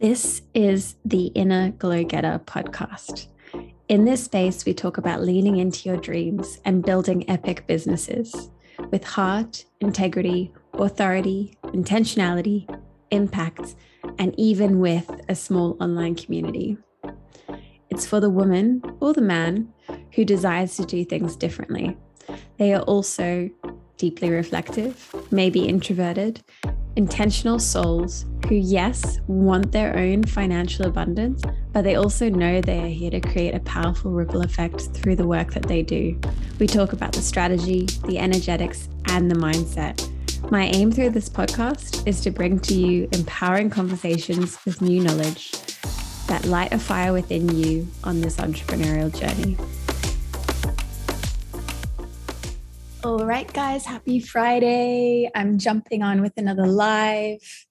This is the Inner Glow Getter podcast. In this space, we talk about leaning into your dreams and building epic businesses with heart, integrity, authority, intentionality, impact, and even with a small online community. It's for the woman or the man who desires to do things differently. They are also deeply reflective, maybe introverted, intentional souls who, yes, want their own financial abundance, but they also know they are here to create a powerful ripple effect through the work that they do. We talk about the strategy, the energetics, and the mindset. My aim through this podcast is to bring to you empowering conversations with new knowledge that light a fire within you on this entrepreneurial journey. All right, guys, happy Friday. I'm jumping on with another live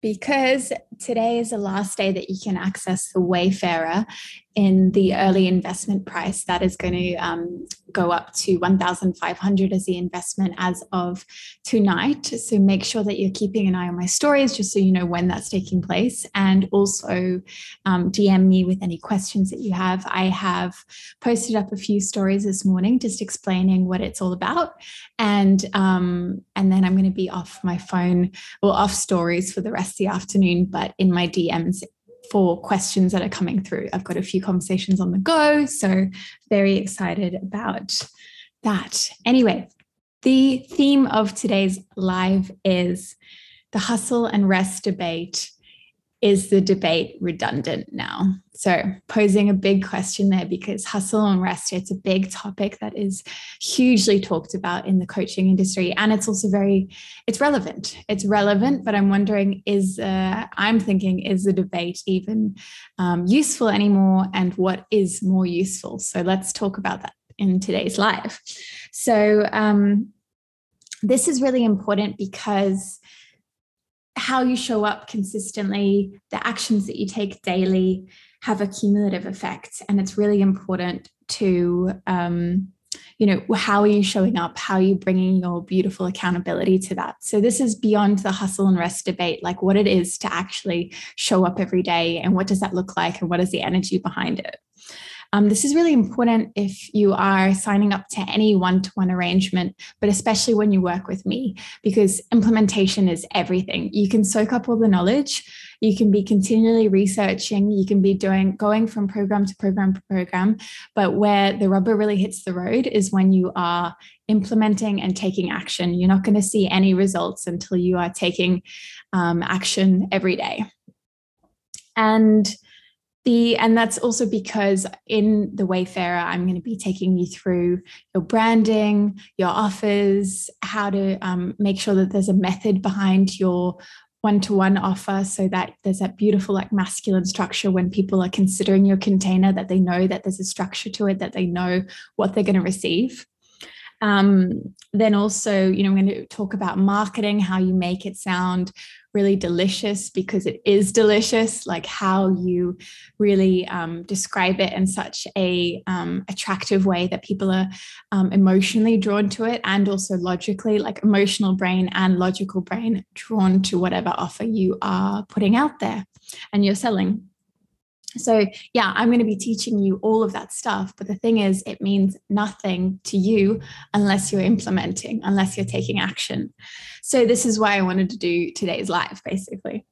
because today is the last day that you can access the Wayfarer in the early investment price. That is going to um, go up to 1,500 as the investment as of tonight. So make sure that you're keeping an eye on my stories just so you know when that's taking place. And also um, DM me with any questions that you have. I have posted up a few stories this morning just explaining what it's all about. And, um, and then I'm going to be off my phone or off stories for the rest of the afternoon, but in my DMs for questions that are coming through. I've got a few conversations on the go, so very excited about that. Anyway, the theme of today's live is the hustle and rest debate is the debate redundant now? So, posing a big question there because hustle and rest, it's a big topic that is hugely talked about in the coaching industry. And it's also very, it's relevant. It's relevant, but I'm wondering is, uh, I'm thinking, is the debate even um, useful anymore? And what is more useful? So, let's talk about that in today's live. So, um, this is really important because how you show up consistently, the actions that you take daily have a cumulative effect. And it's really important to, um, you know, how are you showing up? How are you bringing your beautiful accountability to that? So, this is beyond the hustle and rest debate, like what it is to actually show up every day and what does that look like and what is the energy behind it. Um, this is really important if you are signing up to any one to one arrangement, but especially when you work with me, because implementation is everything. You can soak up all the knowledge, you can be continually researching, you can be doing going from program to program to program, but where the rubber really hits the road is when you are implementing and taking action. You're not going to see any results until you are taking um, action every day. And the and that's also because in the wayfarer i'm going to be taking you through your branding your offers how to um, make sure that there's a method behind your one-to-one offer so that there's that beautiful like masculine structure when people are considering your container that they know that there's a structure to it that they know what they're going to receive. Um, then also you know i'm going to talk about marketing how you make it sound really delicious because it is delicious, like how you really um, describe it in such a um, attractive way that people are um, emotionally drawn to it and also logically, like emotional brain and logical brain drawn to whatever offer you are putting out there and you're selling. So, yeah, I'm going to be teaching you all of that stuff. But the thing is, it means nothing to you unless you're implementing, unless you're taking action. So, this is why I wanted to do today's live, basically.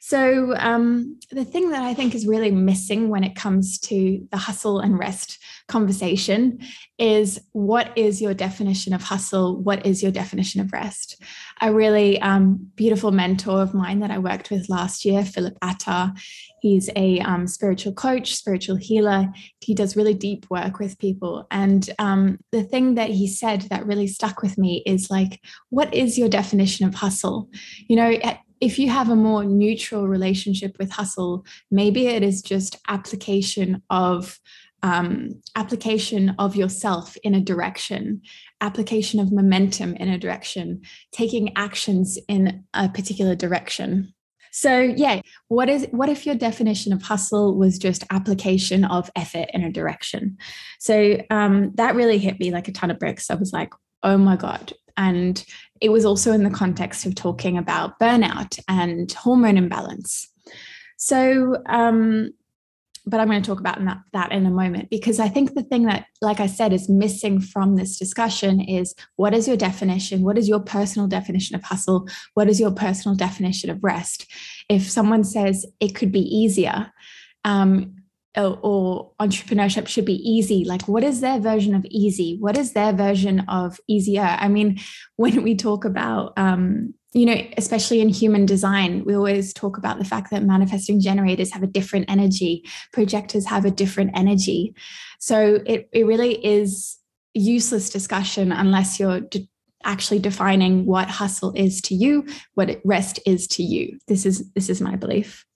So, um, the thing that I think is really missing when it comes to the hustle and rest conversation is what is your definition of hustle? What is your definition of rest? A really um, beautiful mentor of mine that I worked with last year, Philip Attar, he's a um, spiritual coach, spiritual healer. He does really deep work with people. And um, the thing that he said that really stuck with me is like, what is your definition of hustle? You know, if you have a more neutral relationship with hustle, maybe it is just application of um, application of yourself in a direction, application of momentum in a direction, taking actions in a particular direction. So yeah, what is what if your definition of hustle was just application of effort in a direction? So um, that really hit me like a ton of bricks. I was like, oh my god, and it was also in the context of talking about burnout and hormone imbalance. So, um, but I'm going to talk about that, in a moment because I think the thing that, like I said, is missing from this discussion is what is your definition? What is your personal definition of hustle? What is your personal definition of rest? If someone says it could be easier, um, or, or entrepreneurship should be easy, like what is their version of easy? What is their version of easier? I mean, when we talk about um, you know, especially in human design, we always talk about the fact that manifesting generators have a different energy, projectors have a different energy. So it, it really is useless discussion unless you're de- actually defining what hustle is to you, what rest is to you. This is this is my belief.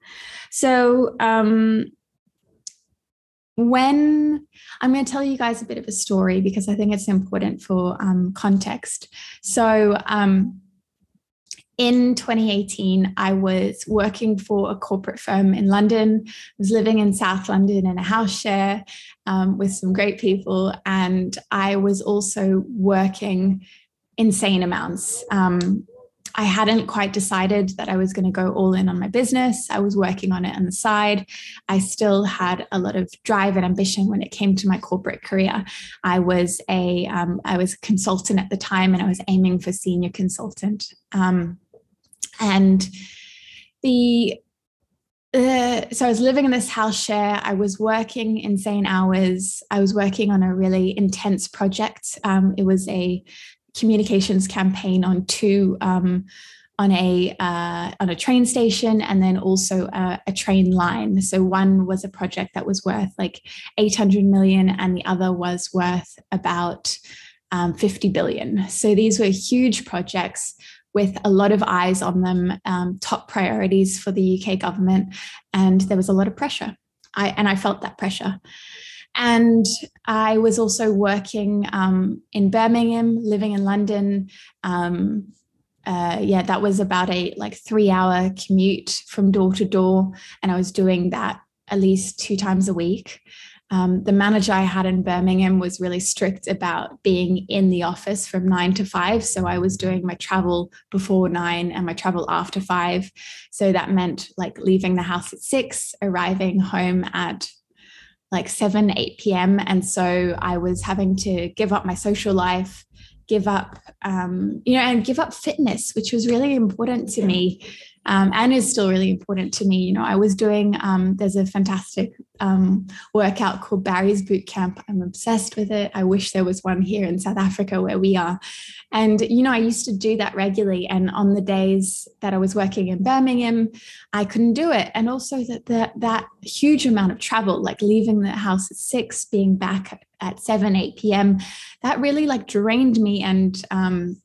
So um, when I'm going to tell you guys a bit of a story because I think it's important for um, context. So um, in 2018, I was working for a corporate firm in London. I was living in South London in a house share um, with some great people. And I was also working insane amounts. Um, I hadn't quite decided that I was going to go all in on my business. I was working on it on the side. I still had a lot of drive and ambition when it came to my corporate career. I was a um, I was a consultant at the time, and I was aiming for senior consultant. Um, and the uh, so I was living in this house share. I was working insane hours. I was working on a really intense project. Um, it was a communications campaign on two um, on a uh, on a train station and then also a, a, train line. So one was a project that was worth like 800 million, and the other was worth about um, 50 billion. So these were huge projects with a lot of eyes on them, um, top priorities for the UK government, and there was a lot of pressure. I and I felt that pressure. And I was also working um, in Birmingham, living in London. Um, uh, yeah, that was about a like three hour commute from door to door, and I was doing that at least two times a week. Um, the manager I had in Birmingham was really strict about being in the office from nine to five. So I was doing my travel before nine and my travel after five. So that meant like leaving the house at six, arriving home at like 7, 8 p.m. And so I was having to give up my social life, give up, um, you know, and give up fitness, which was really important to me um, and is still really important to me. You know, I was doing, um, there's a fantastic um, workout called Barry's Boot Camp. I'm obsessed with it. I wish there was one here in South Africa where we are. And, you know, I used to do that regularly. And on the days that I was working in Birmingham, I couldn't do it. And also that, that, that huge amount of travel, like leaving the house at six, being back at 7, 8 p.m., that really like drained me and, um,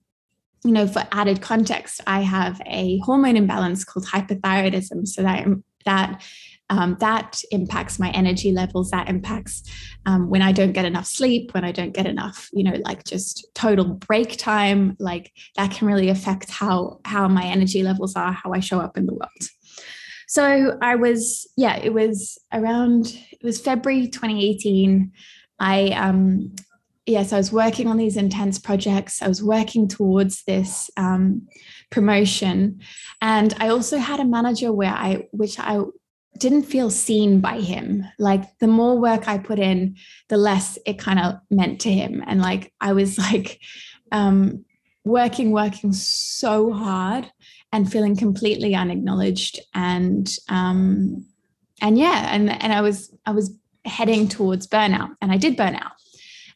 you know, for added context, I have a hormone imbalance called hypothyroidism. So that that um, that impacts my energy levels. That impacts um, when I don't get enough sleep, when I don't get enough, you know, like just total break time. Like that can really affect how how my energy levels are, how I show up in the world. So I was, yeah, it was around it was February 2018. I um, yes, I was working on these intense projects. I was working towards this um, promotion, and I also had a manager where I, which I didn't feel seen by him. Like the more work I put in, the less it kind of meant to him, and like I was like um, working, working so hard, and feeling completely unacknowledged, and um, and yeah, and and I was I was heading towards burnout, and I did burn out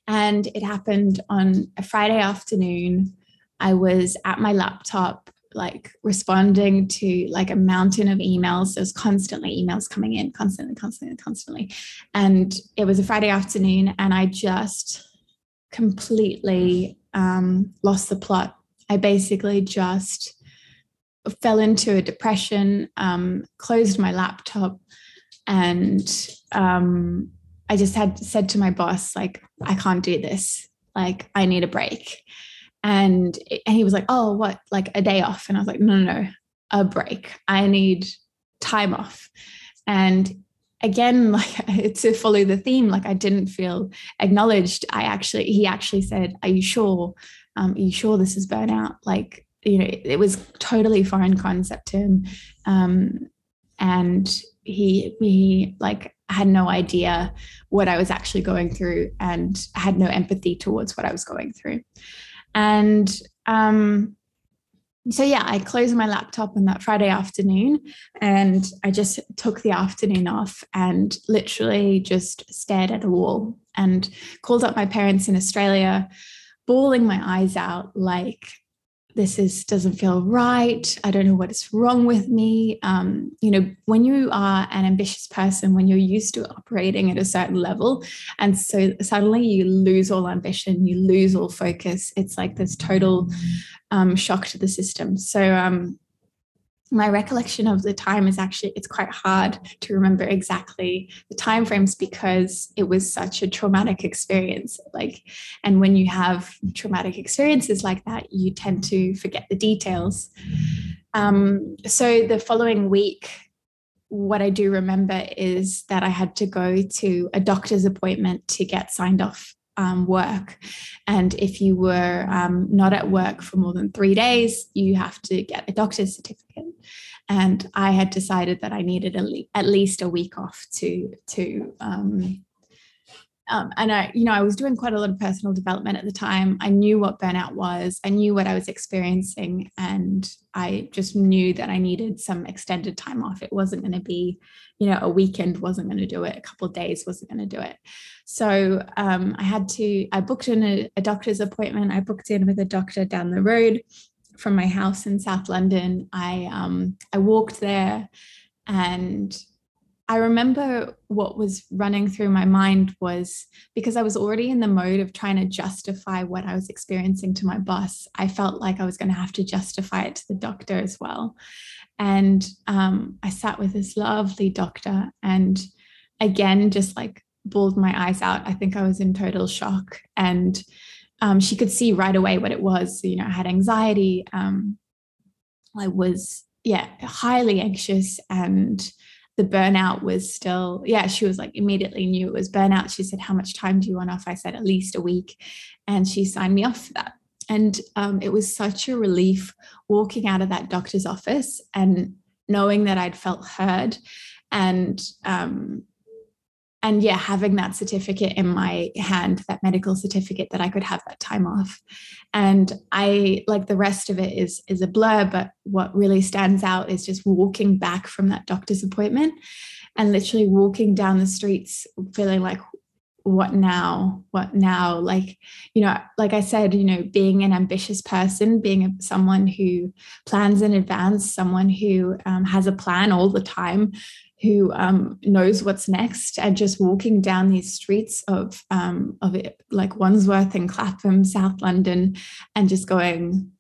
and it happened on a Friday afternoon. I was at my laptop, like responding to like a mountain of emails. There's constantly emails coming in, constantly, constantly, constantly. And it was a Friday afternoon, and I just completely um, lost the plot. I basically just fell into a depression, um, closed my laptop, and um, I just had said to my boss, like, I can't do this. Like, I need a break. And, and he was like, oh, what? Like a day off. And I was like, no, no, no, a break. I need time off. And again, like to follow the theme, like I didn't feel acknowledged. I actually, he actually said, are you sure? Um, are you sure this is burnout? Like, you know, it was totally foreign concept to him. Um, and he he like had no idea what I was actually going through and had no empathy towards what I was going through. And um, so yeah, I closed my laptop on that Friday afternoon and I just took the afternoon off and literally just stared at a wall and called up my parents in Australia, bawling my eyes out like this is doesn't feel right. I don't know what is wrong with me. Um, you know when you are an ambitious person when you're used to operating at a certain level and so suddenly you lose all ambition you lose all focus it's like this total um, shock to the system. So um, my recollection of the time is actually it's quite hard to remember exactly the time frames because it was such a traumatic experience. Like and when you have traumatic experiences like that you tend to forget the details. Um, so the following week what i do remember is that i had to go to a doctor's appointment to get signed off um, work. And if you were um, not at work for more than three days, you have to get a doctor's certificate. And I had decided that I needed at least a week off to to um, um, and I, you know, I was doing quite a lot of personal development at the time. I knew what burnout was. I knew what I was experiencing, and I just knew that I needed some extended time off. It wasn't going to be, you know, a weekend wasn't going to do it. A couple days wasn't going to do it. So um, I had to. I booked in a, a doctor's appointment. I booked in with a doctor down the road from my house in South London. I um, I walked there, and I remember what was running through my mind was because I was already in the mode of trying to justify what I was experiencing to my boss. I felt like I was going to have to justify it to the doctor as well. And um, I sat with this lovely doctor and again, just like bawled my eyes out. I think I was in total shock. And um, she could see right away what it was. You know, I had anxiety. Um, I was, yeah, highly anxious and the burnout was still, yeah, she was like immediately knew it was burnout. She said, How much time do you want off? I said, At least a week. And she signed me off for that. And um, it was such a relief walking out of that doctor's office and knowing that I'd felt heard and um, and yeah having that certificate in my hand that medical certificate that i could have that time off. And i like the rest of it is is a blur but what really stands out is just walking back from that doctor's appointment and literally walking down the streets feeling like what now? What now? Like you know like i said you know being an ambitious person being someone who plans in advance someone who um, has a plan all the time who um, knows what's next and just walking down these streets of um, of it, like Wandsworth and Clapham, South London, and just going,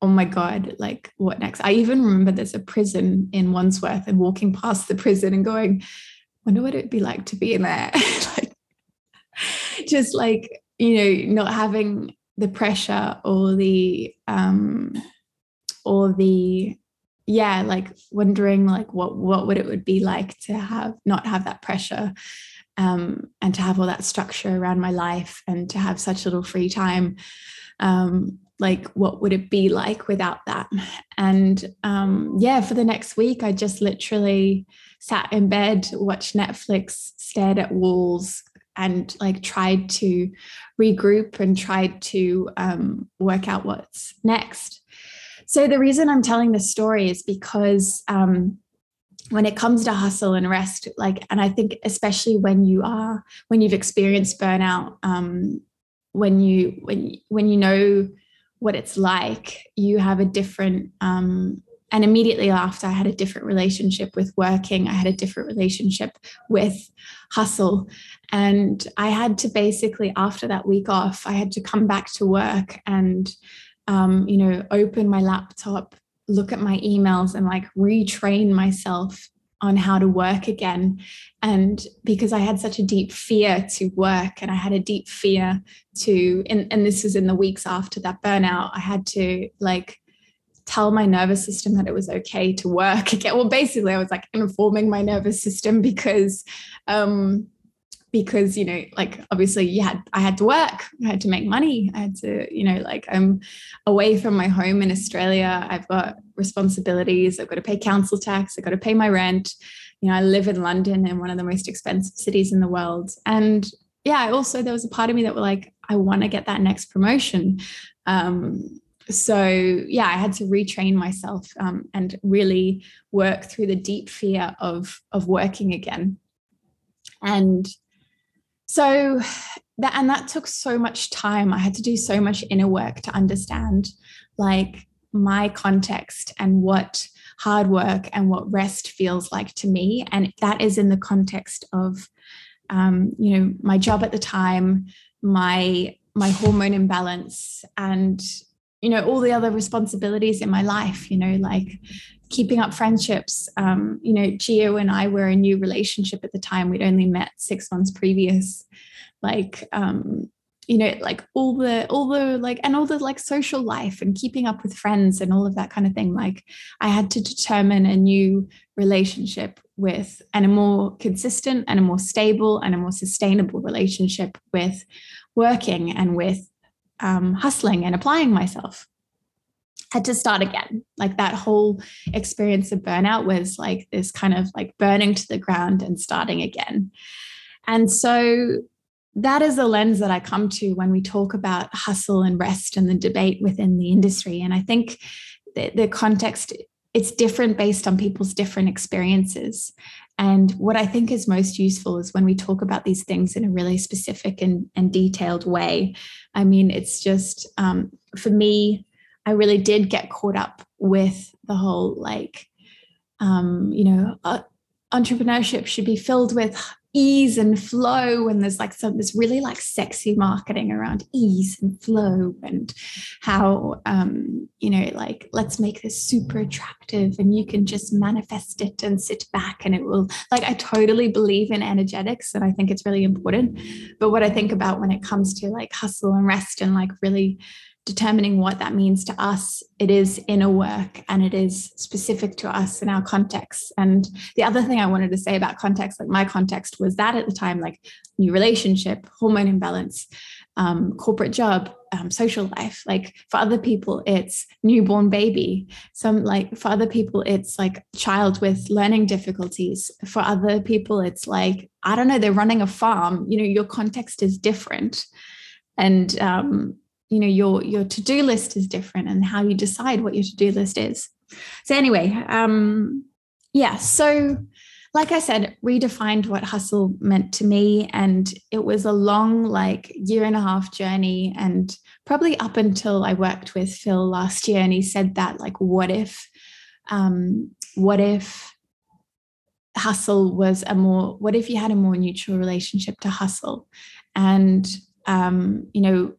oh my god, like what next? I even remember there's a prison in Wandsworth and walking past the prison and going, wonder what it'd be like to be in there, like just like you know not having the pressure or the um or the yeah like wondering like what what would it would be like to have not have that pressure um, and to have all that structure around my life and to have such little free time um, like what would it be like without that? And um, yeah for the next week i just literally sat in bed watched netflix stared at walls and like tried to regroup and tried to um, work out what's next so the reason I'm telling this story is because um, when it comes to hustle and rest, like, and I think especially when you are when you've experienced burnout, um, when you when when you know what it's like, you have a different um, and immediately after i had a different relationship with working. I had a different relationship with hustle. And i had to basically after that week off i had to come back to work and um, you know, open my laptop, look at my emails, and like retrain myself on how to work again. And because I had such a deep fear to work and I had a deep fear to, and, and this was in the weeks after that burnout, I had to like tell my nervous system that it was okay to work again. Well, basically, I was like informing my nervous system because um, because you know like obviously you had i had to work i had to make money i had to you know like i'm away from my home in australia. I've got responsibilities. I've got to pay council tax. I've got to pay my rent. You know i live in london in one of the most expensive cities in the world. And yeah also there was a part of me that were like i want to get that next promotion. Um, so yeah i had to retrain myself um, and really work through the deep fear of of working again. And so that and that took so much time. I had to do so much inner work to understand like my context and what hard work and what rest feels like to me. And that is in the context of um, you know my job at the time my my hormone imbalance and you know all the other responsibilities in my life you know like keeping up friendships. Um, you know geo and i were a new relationship at the time. We'd only met six months previous. Like um, you know like all the all the like and all the like social life and keeping up with friends and all of that kind of thing. Like i had to determine a new relationship with and a more consistent and a more stable and a more sustainable relationship with working and with um, hustling and applying myself had to start again like that whole experience of burnout was like this kind of like burning to the ground and starting again and so that is the lens that I come to when we talk about hustle and rest and the debate within the industry. And I think the, the context it's different based on people's different experiences. And what I think is most useful is when we talk about these things in a really specific and, and detailed way. I mean, it's just um, for me, I really did get caught up with the whole like, um, you know, uh, entrepreneurship should be filled with ease and flow and there's like some this really like sexy marketing around ease and flow and how um you know like let's make this super attractive and you can just manifest it and sit back and it will like i totally believe in energetics and i think it's really important. But what i think about when it comes to like hustle and rest and like really determining what that means to us, it is inner work and it is specific to us in our context. And the other thing I wanted to say about context, like my context was that at the time, like new relationship, hormone imbalance, um, corporate job, um, social life. Like for other people, it's newborn baby. Some like for other people, it's like child with learning difficulties. For other people, it's like, I don't know, they're running a farm. You know, your context is different. And um, you know your your to-do list is different and how you decide what your to-do list is. So anyway um yeah so like i said redefined what hustle meant to me and it was a long like year and a half journey and probably up until i worked with phil last year and he said that like what if um what if hustle was a more what if you had a more neutral relationship to hustle? And um you know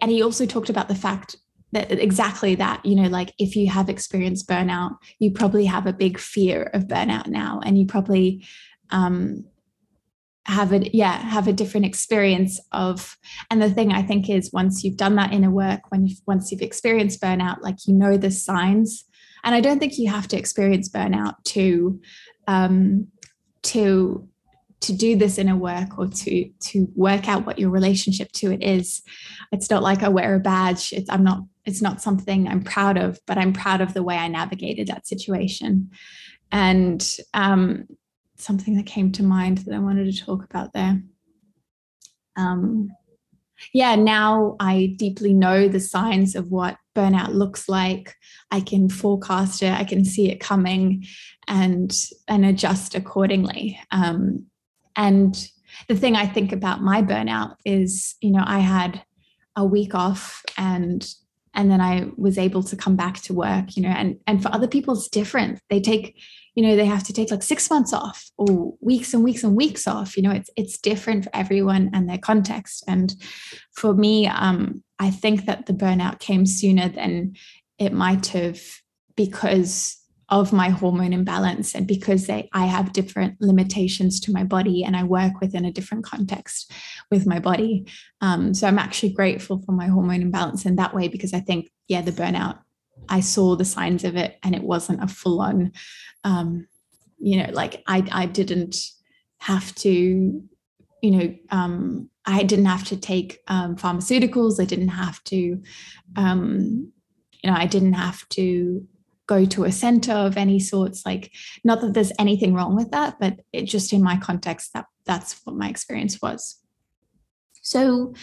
and he also talked about the fact that exactly that you know like if you have experienced burnout you probably have a big fear of burnout now. And you probably um have it yeah have a different experience of and the thing i think is once you've done that inner work when you've once you've experienced burnout like you know the signs. And i don't think you have to experience burnout to um to to do this inner work or to to work out what your relationship to it is. It's not like i wear a badge. It's i'm not it's not something i'm proud of but i'm proud of the way i navigated that situation. And um, something that came to mind that i wanted to talk about there. Um, yeah now i deeply know the signs of what burnout looks like. I can forecast it. I can see it coming and and adjust accordingly. Um, and the thing I think about my burnout is, you know, I had a week off and and then I was able to come back to work, you know, and and for other people it's different. They take, you know, they have to take like 6 months off or weeks and weeks and weeks off, you know, it's it's different for everyone and their context. And for me, um I think that the burnout came sooner than it might have because of my hormone imbalance and because they, I have different limitations to my body and I work within a different context with my body. Um, so I'm actually grateful for my hormone imbalance in that way because I think, yeah, the burnout, I saw the signs of it and it wasn't a full on, um, you know, like I, I didn't have to you know, um, I didn't have to take um, pharmaceuticals. I didn't have to, um, you know, I didn't have to go to a center of any sorts. Like, not that there's anything wrong with that, but it just in my context, that that's what my experience was. So,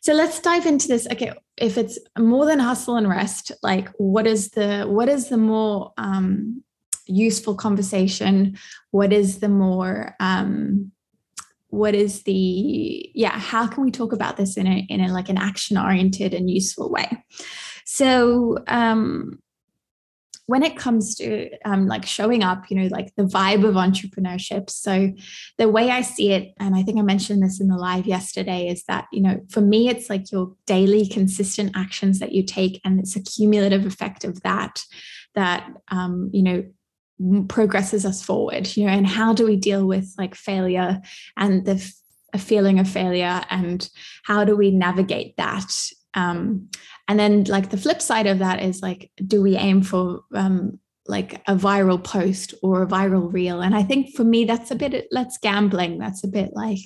so let's dive into this. Okay, if it's more than hustle and rest, like what is the what is the more um, useful conversation? What is the more um, what is the yeah how can we talk about this in a in a like an action oriented and useful way so um when it comes to um, like showing up, you know, like the vibe of entrepreneurship. So the way I see it, and I think I mentioned this in the live yesterday, is that, you know, for me, it's like your daily consistent actions that you take, and it's a cumulative effect of that, that, um, you know, progresses us forward, you know, and how do we deal with like failure and the a feeling of failure and how do we navigate that um, and then like the flip side of that is like do we aim for um, like a viral post or a viral reel? And i think for me that's a bit let's gambling. That's a bit like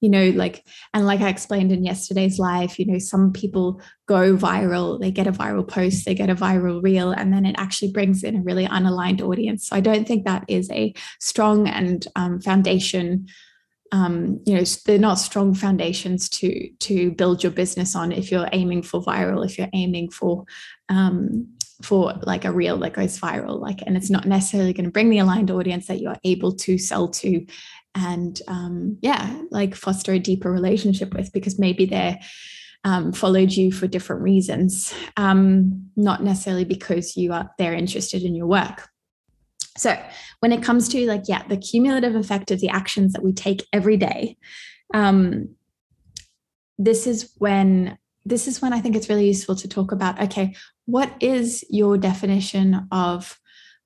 you know like and like i explained in yesterday's live you know some people go viral they get a viral post they get a viral reel and then it actually brings in a really unaligned audience. So i don't think that is a strong and um, foundation um, you know they're not strong foundations to to build your business on if you're aiming for viral if you're aiming for um, for like a reel that goes viral like and it's not necessarily going to bring the aligned audience that you're able to sell to and um, yeah like foster a deeper relationship with because maybe they're um, followed you for different reasons um, not necessarily because you are they're interested in your work so when it comes to like, yeah, the cumulative effect of the actions that we take every day, um, this is when this is when I think it's really useful to talk about, okay, what is your definition of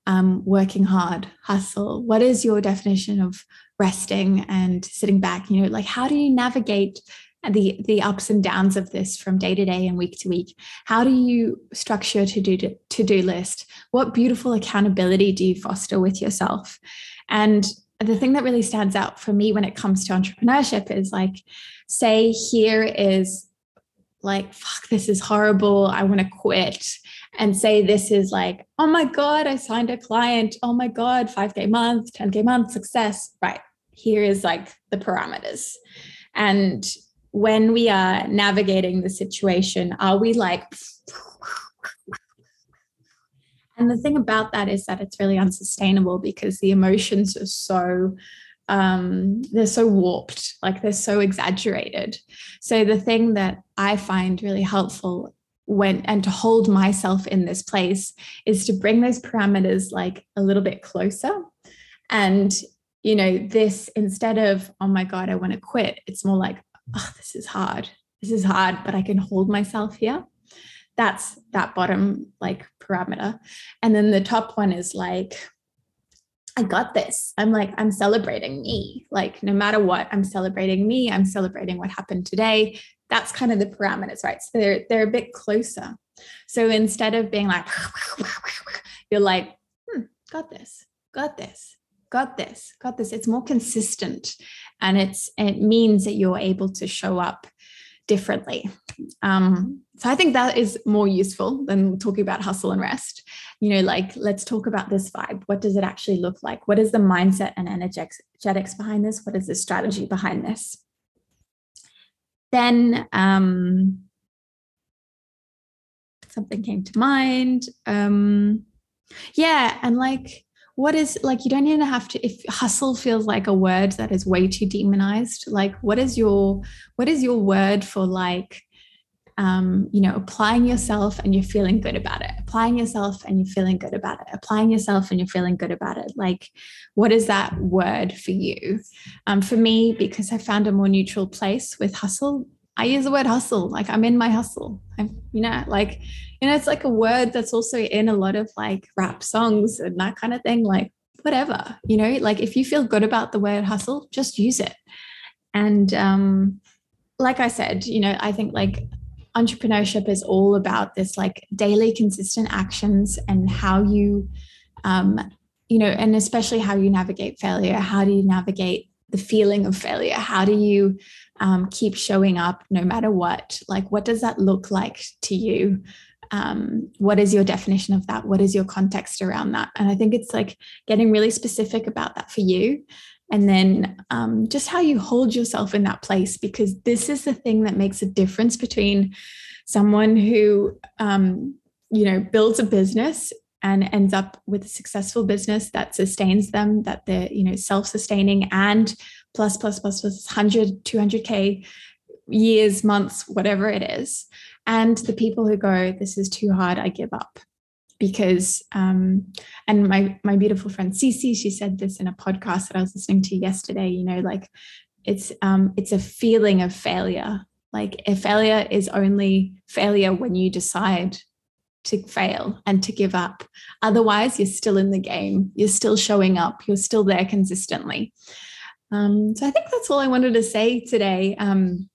um, working hard, hustle? What is your definition of resting and sitting back? You know, like how do you navigate the the ups and downs of this from day to day and week to week. How do you structure to do to do list? What beautiful accountability do you foster with yourself? And the thing that really stands out for me when it comes to entrepreneurship is like say here is like fuck this is horrible. I want to quit. And say this is like oh my god i signed a client. Oh my god 5k month 10k month success. Right. Here is like the parameters. And when we are navigating the situation, are we like, and the thing about that is that it's really unsustainable because the emotions are so um, they're so warped, like they're so exaggerated. So the thing that I find really helpful when and to hold myself in this place is to bring those parameters like a little bit closer. And you know, this instead of, oh my God, I want to quit, it's more like, oh, this is hard. This is hard, but I can hold myself here. That's that bottom like parameter. And then the top one is like, I got this. I'm like, I'm celebrating me. Like, no matter what, I'm celebrating me. I'm celebrating what happened today. That's kind of the parameters, right? So they're they're a bit closer. So instead of being like, you're like, hmm, got this, got this, got this, got this. It's more consistent and it's it means that you're able to show up differently. Um, so I think that is more useful than talking about hustle and rest. You know, like let's talk about this vibe. What does it actually look like? What is the mindset and energetics behind this? What is the strategy behind this? Then um, something came to mind. Um, yeah, and like what is like you don't even have to if hustle feels like a word that is way too demonized like what is your what is your word for like um, you know applying yourself and you're feeling good about it applying yourself and you're feeling good about it applying yourself and you're feeling good about it like what is that word for you um, for me because i found a more neutral place with hustle I use the word hustle, like I'm in my hustle. I'm, you know, like, you know, it's like a word that's also in a lot of like rap songs and that kind of thing. Like, whatever, you know, like if you feel good about the word hustle, just use it. And um, like I said, you know, I think like entrepreneurship is all about this like daily consistent actions and how you, um, you know, and especially how you navigate failure. How do you navigate the feeling of failure? How do you um, keep showing up no matter what? Like, what does that look like to you? Um, what is your definition of that? What is your context around that? And I think it's like getting really specific about that for you. And then um, just how you hold yourself in that place, because this is the thing that makes a difference between someone who, um, you know, builds a business and ends up with a successful business that sustains them, that they're, you know, self-sustaining and plus, plus, plus, plus 100, 200K years, months, whatever it is. And the people who go, this is too hard, I give up. Because um, and my my beautiful friend Cece, she said this in a podcast that I was listening to yesterday, you know, like it's um it's a feeling of failure. Like a failure is only failure when you decide to fail and to give up. Otherwise, you're still in the game, you're still showing up, you're still there consistently. Um, so I think that's all I wanted to say today. Um,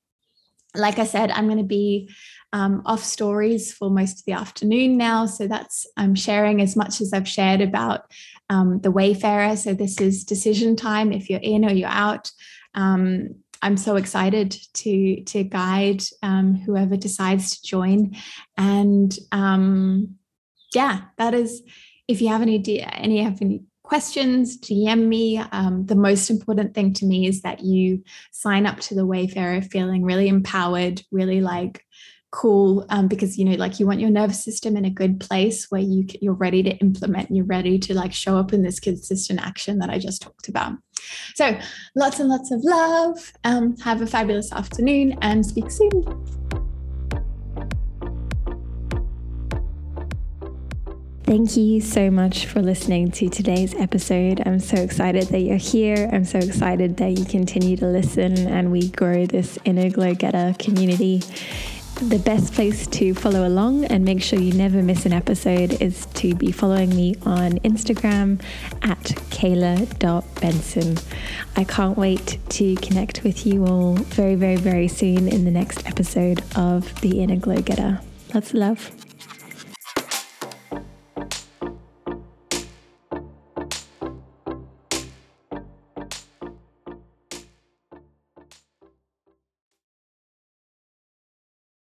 like I said, I'm going to be um, off stories for most of the afternoon now. So that's I'm sharing as much as I've shared about um, the Wayfarer. So this is decision time if you're in or you're out. Um, I'm so excited to to guide um, whoever decides to join, and um, yeah, that is. If you have any any have any questions, DM me. Um, the most important thing to me is that you sign up to the Wayfarer feeling really empowered, really like cool um, because you know like you want your nervous system in a good place where you you're ready to implement you're ready to like show up in this consistent action that I just talked about. So lots and lots of love. Um, have a fabulous afternoon and speak soon. Thank you so much for listening to today's episode. I'm so excited that you're here. I'm so excited that you continue to listen and we grow this inner glow getter community. The best place to follow along and make sure you never miss an episode is to be following me on Instagram at caela.benson. I can't wait to connect with you all very, very, very soon in the next episode of The Inner Glow Getter. Lots of love.